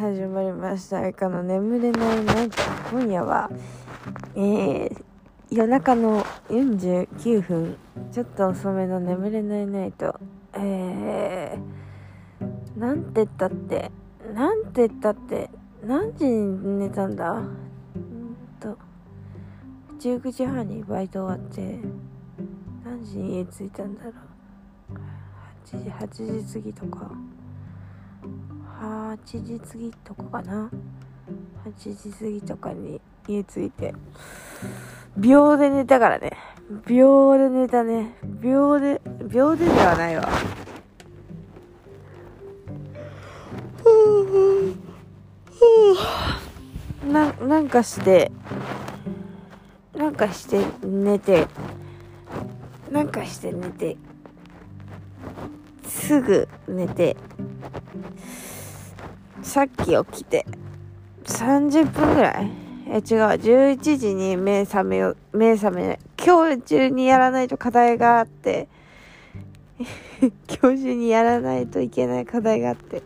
始まりました。あかの眠れないナイト。今夜は、えー、夜中の49分、ちょっと遅めの眠れないナイト。えー、なんて言ったって、なんて言ったって、何時に寝たんだ？んと、19時半にバイト終わって、何時に家着いたんだろう。8時、8時過ぎとか。8時過ぎとかかな。8時過ぎとかに家着いて。秒で寝たからね。秒で寝たね。秒で秒でではないわ。ななんかしてなんかして寝てなんかして寝てすぐ寝てさっき起きて。30分ぐらい？え違う。11時に目覚めよ目覚めない。今日中にやらないと課題があって。今日中にやらないといけない課題があって。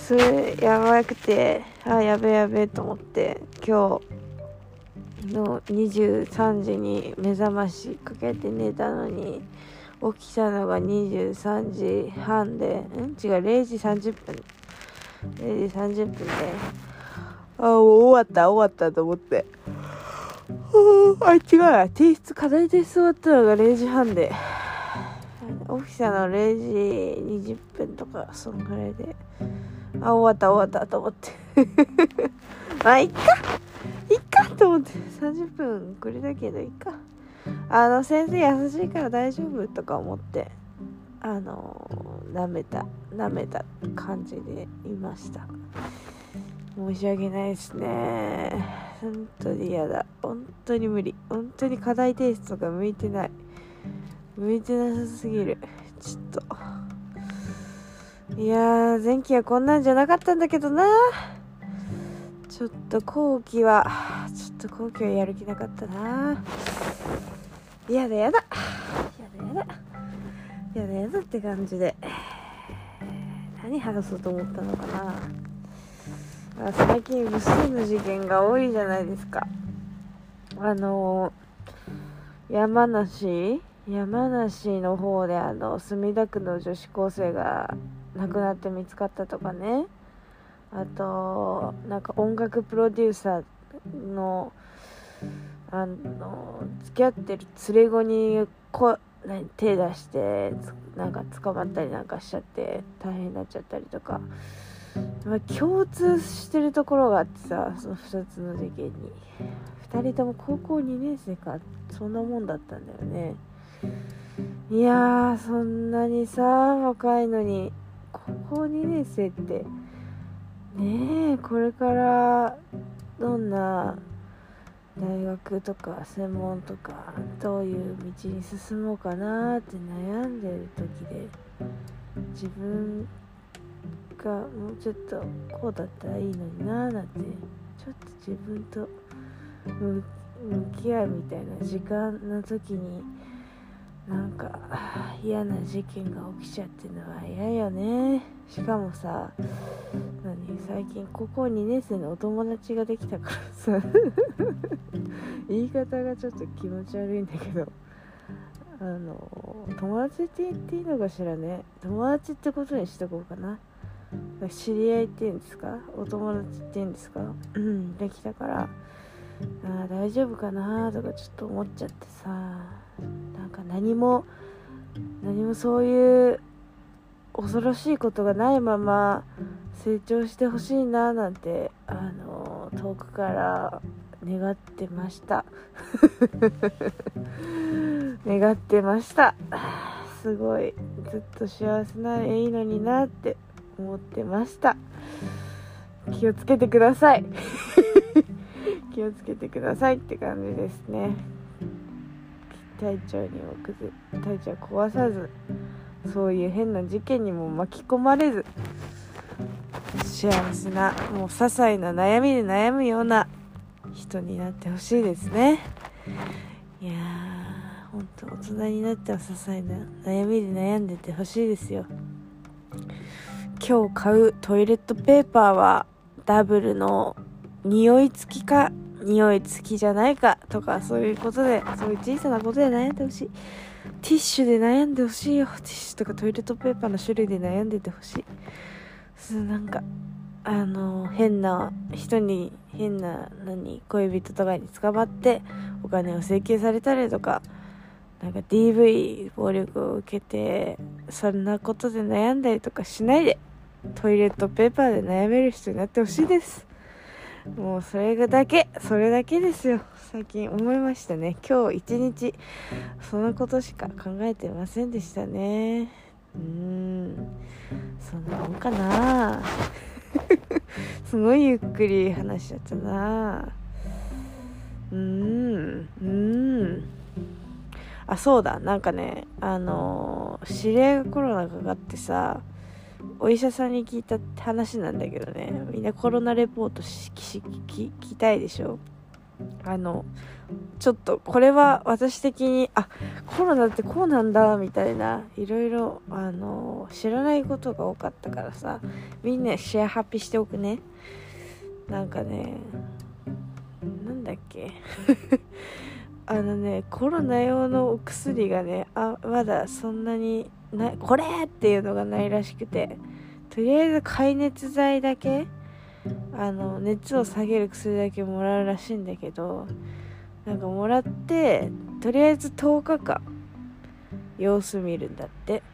それやばくてあやべやべと思って。今日の23時に目覚ましかけて寝たのに起きたのが23時半でん？違う0時30分。0時30分で。あもう終わった終わったと思って。あ違う提出課題提出終わったのが0時半で。起きたの0時20分とかそんぐらいで。あ終わった終わったと思って。まあいっか。いっかと思って。30分くれだけどいっか。あの先生優しいから大丈夫とか思って。あの舐めた舐めた感じでいました。申し訳ないですね。本当に嫌だ。本当に無理。本当に課題提出とか向いてない。向いてなさすぎる。ちょっと。いやー前期はこんなんじゃなかったんだけどな。ちょっと後期はちょっと後期はやる気なかったな。やだやだやだやだ。やだやだって感じで。何話そうと思ったのかな。最近無数の事件が多いじゃないですか。あの山梨？山梨の方であの墨田区の女子高生が亡くなって見つかったとかね。あとなんか音楽プロデューサーのあの付き合ってる連れ子にこ手出してなんか捕まったりなんかしちゃって大変になっちゃったりとか、まあ、共通してるところがあってさその2つの事件に。2人とも高校2年生か。そんなもんだったんだよね。いやーそんなにさ若いのに高校2年生って。ねえこれからどんな大学とか専門とかどういう道に進もうかなって悩んでる時で自分がもうちょっとこうだったらいいのになーなんてちょっと自分と向き合うみたいな時間の時になんか嫌な事件が起きちゃってのは嫌よね。しかもさ何？最近高校2年生のお友達ができたからさ。言い方がちょっと気持ち悪いんだけど。あの友達って言っていいのかしらね。友達ってことにしとこうかな。知り合いっていうんですか？お友達っていうんですか？うんできたから。あ大丈夫かなとかちょっと思っちゃってさ。なんか何も何もそういう恐ろしいことがないまま成長してほしいななんてあの遠くから願ってました。願ってました。すごいずっと幸せならいいのになって思ってました。気をつけてください。気をつけてくださいって感じですね。体調にもくず体調壊さずそういう変な事件にも巻き込まれず幸せなもう些細な悩みで悩むような人になってほしいですね。いやー本当大人になっては些細な悩みで悩んでてほしいですよ。今日買うトイレットペーパーはダブルの匂い付きか匂い付きじゃないかとかそういうことでそういう小さなことで悩んでほしい。ティッシュで悩んでほしいよ。ティッシュとかトイレットペーパーの種類で悩んでてほしい。そうなんかあの変な人に変な何恋人とかに捕まってお金を請求されたりとかなんか DV 暴力を受けてそんなことで悩んだりとかしないでトイレットペーパーで悩める人になってほしいです。もうそれだけそれだけですよ。最近思いましたね。今日一日そのことしか考えてませんでしたね。うーん。そんなもんかな。すごいゆっくり話しちゃったな。うーん。うーん。あそうだ。なんかねあのー、知り合いがコロナかかってさお医者さんに聞いたって話なんだけどね。みんなコロナレポートし聞きたいでしょ。あのちょっとこれは私的にあコロナってこうなんだみたいないろいろあの知らないことが多かったからさみんなシェアハッピーしておくね。なんかねなんだっけ。あのねコロナ用のお薬がねあまだそんなになこれっていうのがないらしくて。とりあえず解熱剤だけあの熱を下げる薬だけもらうらしいんだけどなんかもらってとりあえず10日間様子見るんだって。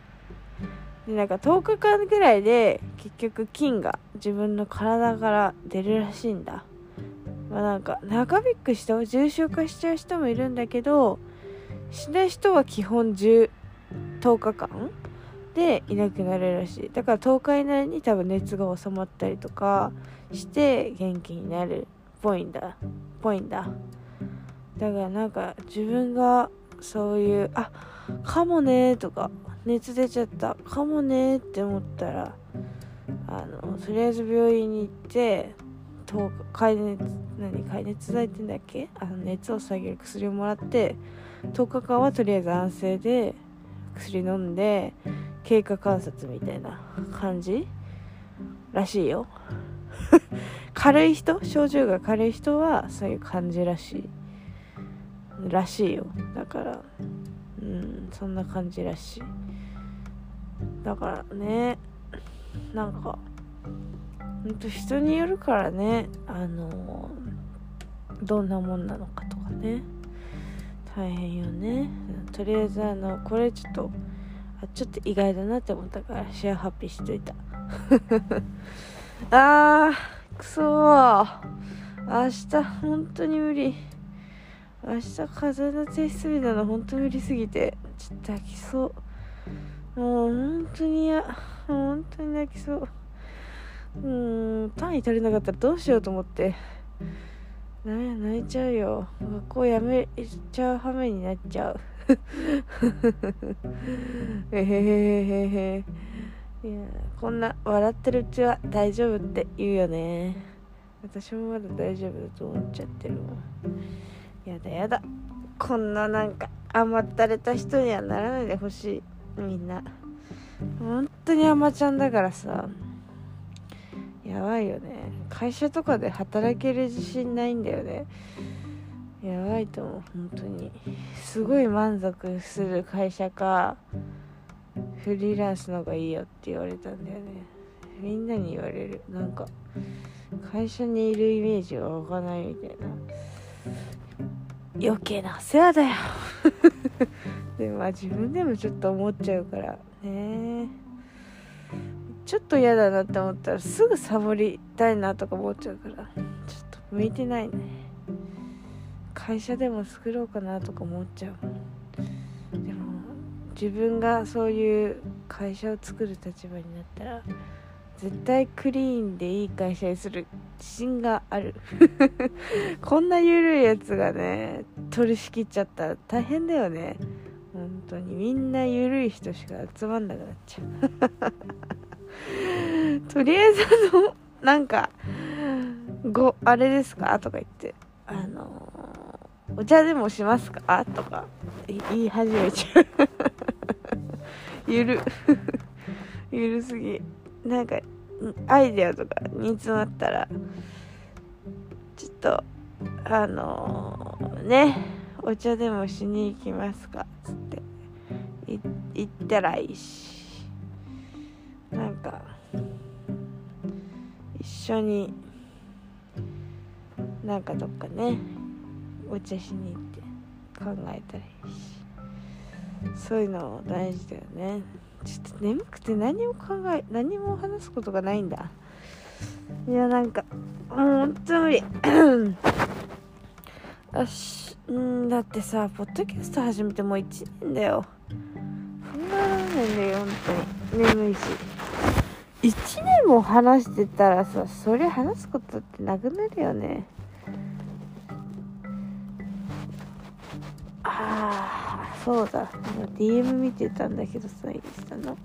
でなんか10日間ぐらいで結局菌が自分の体から出るらしいんだ。まあなんか長引く人重症化しちゃう人もいるんだけどしない人は基本10 10日間でいなくなるらしい。だから10日以内に多分熱が収まったりとかして元気になる。っぽいんだ。ぽいんだ。だからなんか自分がそういうあかもねとか熱出ちゃった。かもねって思ったらあのとりあえず病院に行って解熱何解熱剤ってんだっけ？あの熱を下げる薬をもらって10日間はとりあえず安静で薬飲んで経過観察みたいな感じらしいよ。軽い人症状が軽い人はそういう感じらしいらしいよ。だからうんそんな感じらしい。だからねなんかほんと人によるからねあのどんなもんなのかとかね。大変よね。とりあえずあのこれちょっとあちょっと意外だなって思ったからシェアハッピーしといた。あーくそー。明日本当に無理。明日風の提出日なの本当無理すぎてちょっと泣きそう。もう本当に嫌。本当に泣きそう。うん単位足りなかったらどうしようと思って泣いちゃうよ。学校やめちゃう羽目になっちゃう。へへへへへ。いやこんな笑ってるうちは大丈夫って言うよね。私もまだ大丈夫だと思っちゃってるもん。やだやだ。こんななんか甘ったれた人にはならないでほしいみんな。本当に甘ちゃんだからさ。やばいよね。会社とかで働ける自信ないんだよね。やばいと思う本当に。すごい満足する会社かフリーランスの方がいいよって言われたんだよね。みんなに言われる。なんか会社にいるイメージが湧かないみたいな。余計な世話だよ。でもまあ自分でもちょっと思っちゃうからね。ちょっと嫌だなって思ったらすぐサボりたいなとか思っちゃうからちょっと向いてないね。会社でも作ろうかなとか思っちゃう。でも自分がそういう会社を作る立場になったら絶対クリーンでいい会社にする自信がある。こんな緩いやつがね取り仕切っちゃったら大変だよね。本当に。みんな緩い人しか集まんなくなっちゃう。とりあえずあのなんか「ごあれですか?」とか言って「あのお茶でもしますか?」とか言い始めちゃう。ゆる。ゆるすぎ。なんかアイデアとか煮詰まったらちょっとあのー、ねお茶でもしに行きますか？つって行ったらいいし。なんか一緒になんかどっかねお茶しに行って考えたらいいしそういうの大事だよね。ちょっと眠くて何も考え何も話すことがないんだ。いやなんかもうほんと無理。よしんだってさポッドキャスト始めてもう1年だよ。考えられないんだよ本当に。眠いし。1年も話してたらさそりゃ話すことってなくなるよね。ああそうだ。DM 見てたんだけどさインスタの。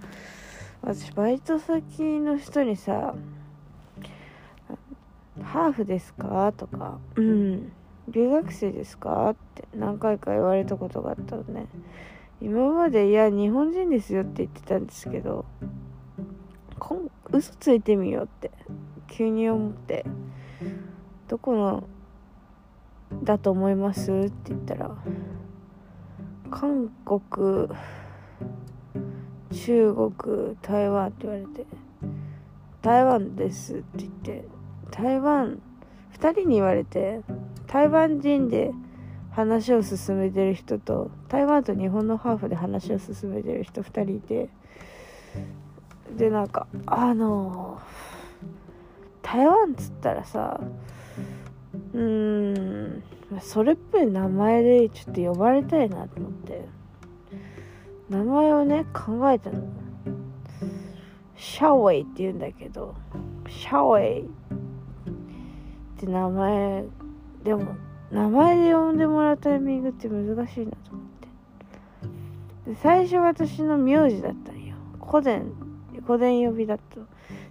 私バイト先の人にさ「ハーフですか?」とか「うん留学生ですか?」って何回か言われたことがあったのね。今までいや日本人ですよって言ってたんですけどこん嘘ついてみようって急に思ってどこのだと思います？って言ったら韓国中国台湾って言われて台湾ですって言って台湾2人に言われて台湾人で話を進めてる人と台湾と日本のハーフで話を進めてる人2人いてでなんかあの台湾っつったらさうーんそれっぽい名前でちょっと呼ばれたいなと思って。名前をね考えたの。シャウェイって言うんだけどシャウェイって名前でも名前で呼んでもらうタイミングって難しいなと思って。で最初私の名字だったんよ。古典。古典呼びだと。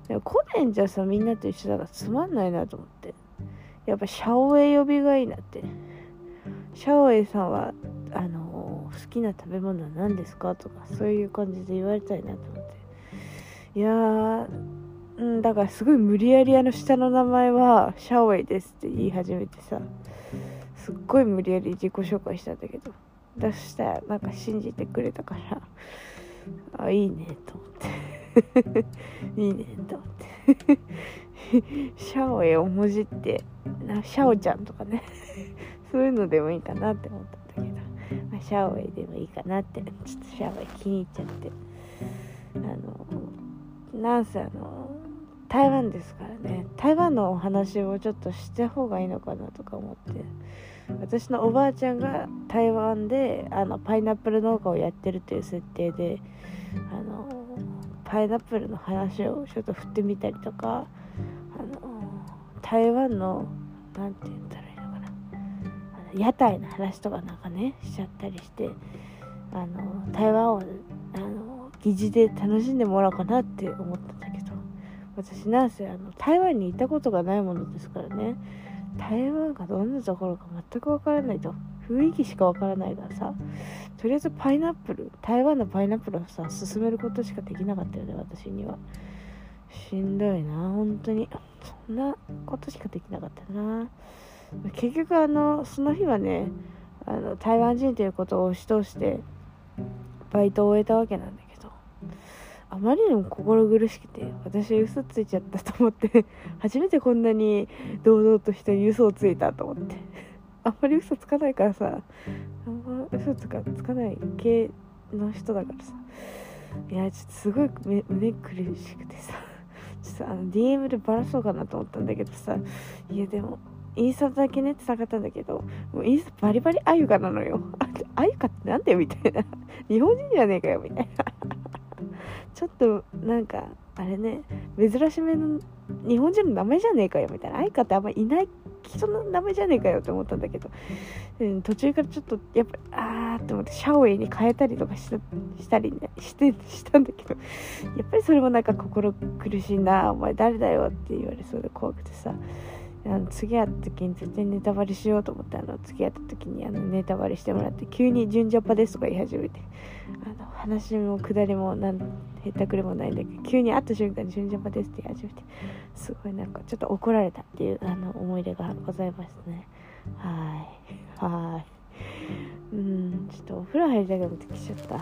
でも古典じゃさみんなと一緒だからつまんないなと思って。やっぱシャオエ呼びがいいなって。シャオエさんはあのー、好きな食べ物は何ですかとかそういう感じで言われたいなと思って。いやーうんだからすごい無理やりあの下の名前はシャオエですって言い始めてさすっごい無理やり自己紹介したんだけど。出したらなんか信じてくれたからあいいねと思って。いいねと思って。シャオエをもじってなシャオちゃんとかね。そういうのでもいいかなって思ったんだけど、まあ、シャオエでもいいかなって。ちょっとシャオエ気に入っちゃって。あのなんせあの台湾ですからね。台湾のお話をちょっとした方がいいのかなとか思って。私のおばあちゃんが台湾であのパイナップル農家をやってるという設定であのパイナップルの話をちょっと振ってみたりとかあの台湾の何て言ったらいいのかな。あの屋台の話とかなんかねしちゃったりしてあの台湾をあの疑似で楽しんでもらおうかなって思ったんだけど。私なんせあの台湾に行ったことがないものですからね。台湾がどんなところか全くわからないと。雰囲気しかわからないからさとりあえずパイナップル台湾のパイナップルをさ進めることしかできなかったよね私には。しんどいな本当に。そんなことしかできなかったな。結局あのその日はねあの台湾人ということを押し通してバイトを終えたわけなんだけどあまりにも心苦しくて私嘘ついちゃったと思って初めてこんなに堂々と人に嘘をついたと思って。あんまり嘘つかないからさ。あんま嘘つかつかない系の人だからさ。いやちょっとすごい胸苦しくてさ。ちょっとあの DM でバラそうかなと思ったんだけどさ。いやでもインスタだけねって探ったんだけどもうインスタバリバリあゆかなのよ。あゆかってなんだよみたいな。日本人じゃねえかよみたいな。ちょっとなんかあれね珍しめの日本人の名前じゃねえかよみたいな。愛花ってあんまいない人の名前じゃねえかよって思ったんだけど、うん、途中からちょっとやっぱあーって思ってシャオエイに変えたりとかしたしたりねしてしたんだけど。やっぱりそれもなんか心苦しいなお前誰だよって言われそうで怖くてさ。あの次会った時に絶対ネタバレしようと思ってあの次会った時にあのネタバレしてもらって急に「純ジャパです」とか言い始めて。あの話も下りもなんへったくれもないんだけど急に会った瞬間に「純ジャパです」って言い始めてすごいなんかちょっと怒られたっていうあの思い出がございますね。はい。はい。うんちょっとお風呂入りたくなってきちゃった。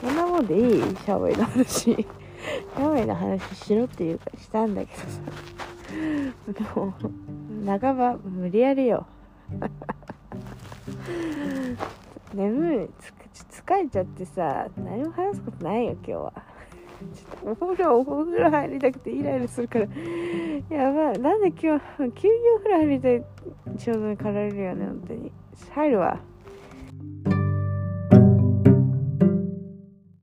こんなもんでいい？シャワーの話。シャワーの話しろっていうかしたんだけど。さもう半ば無理やりよ。眠い。つ疲れちゃってさ何も話すことないよ今日は。ちょっとお風呂お風呂入りたくてイライラするから。やばい。なんで今日急にお風呂入りたい衝動に駆られるよね本当に。入るわ。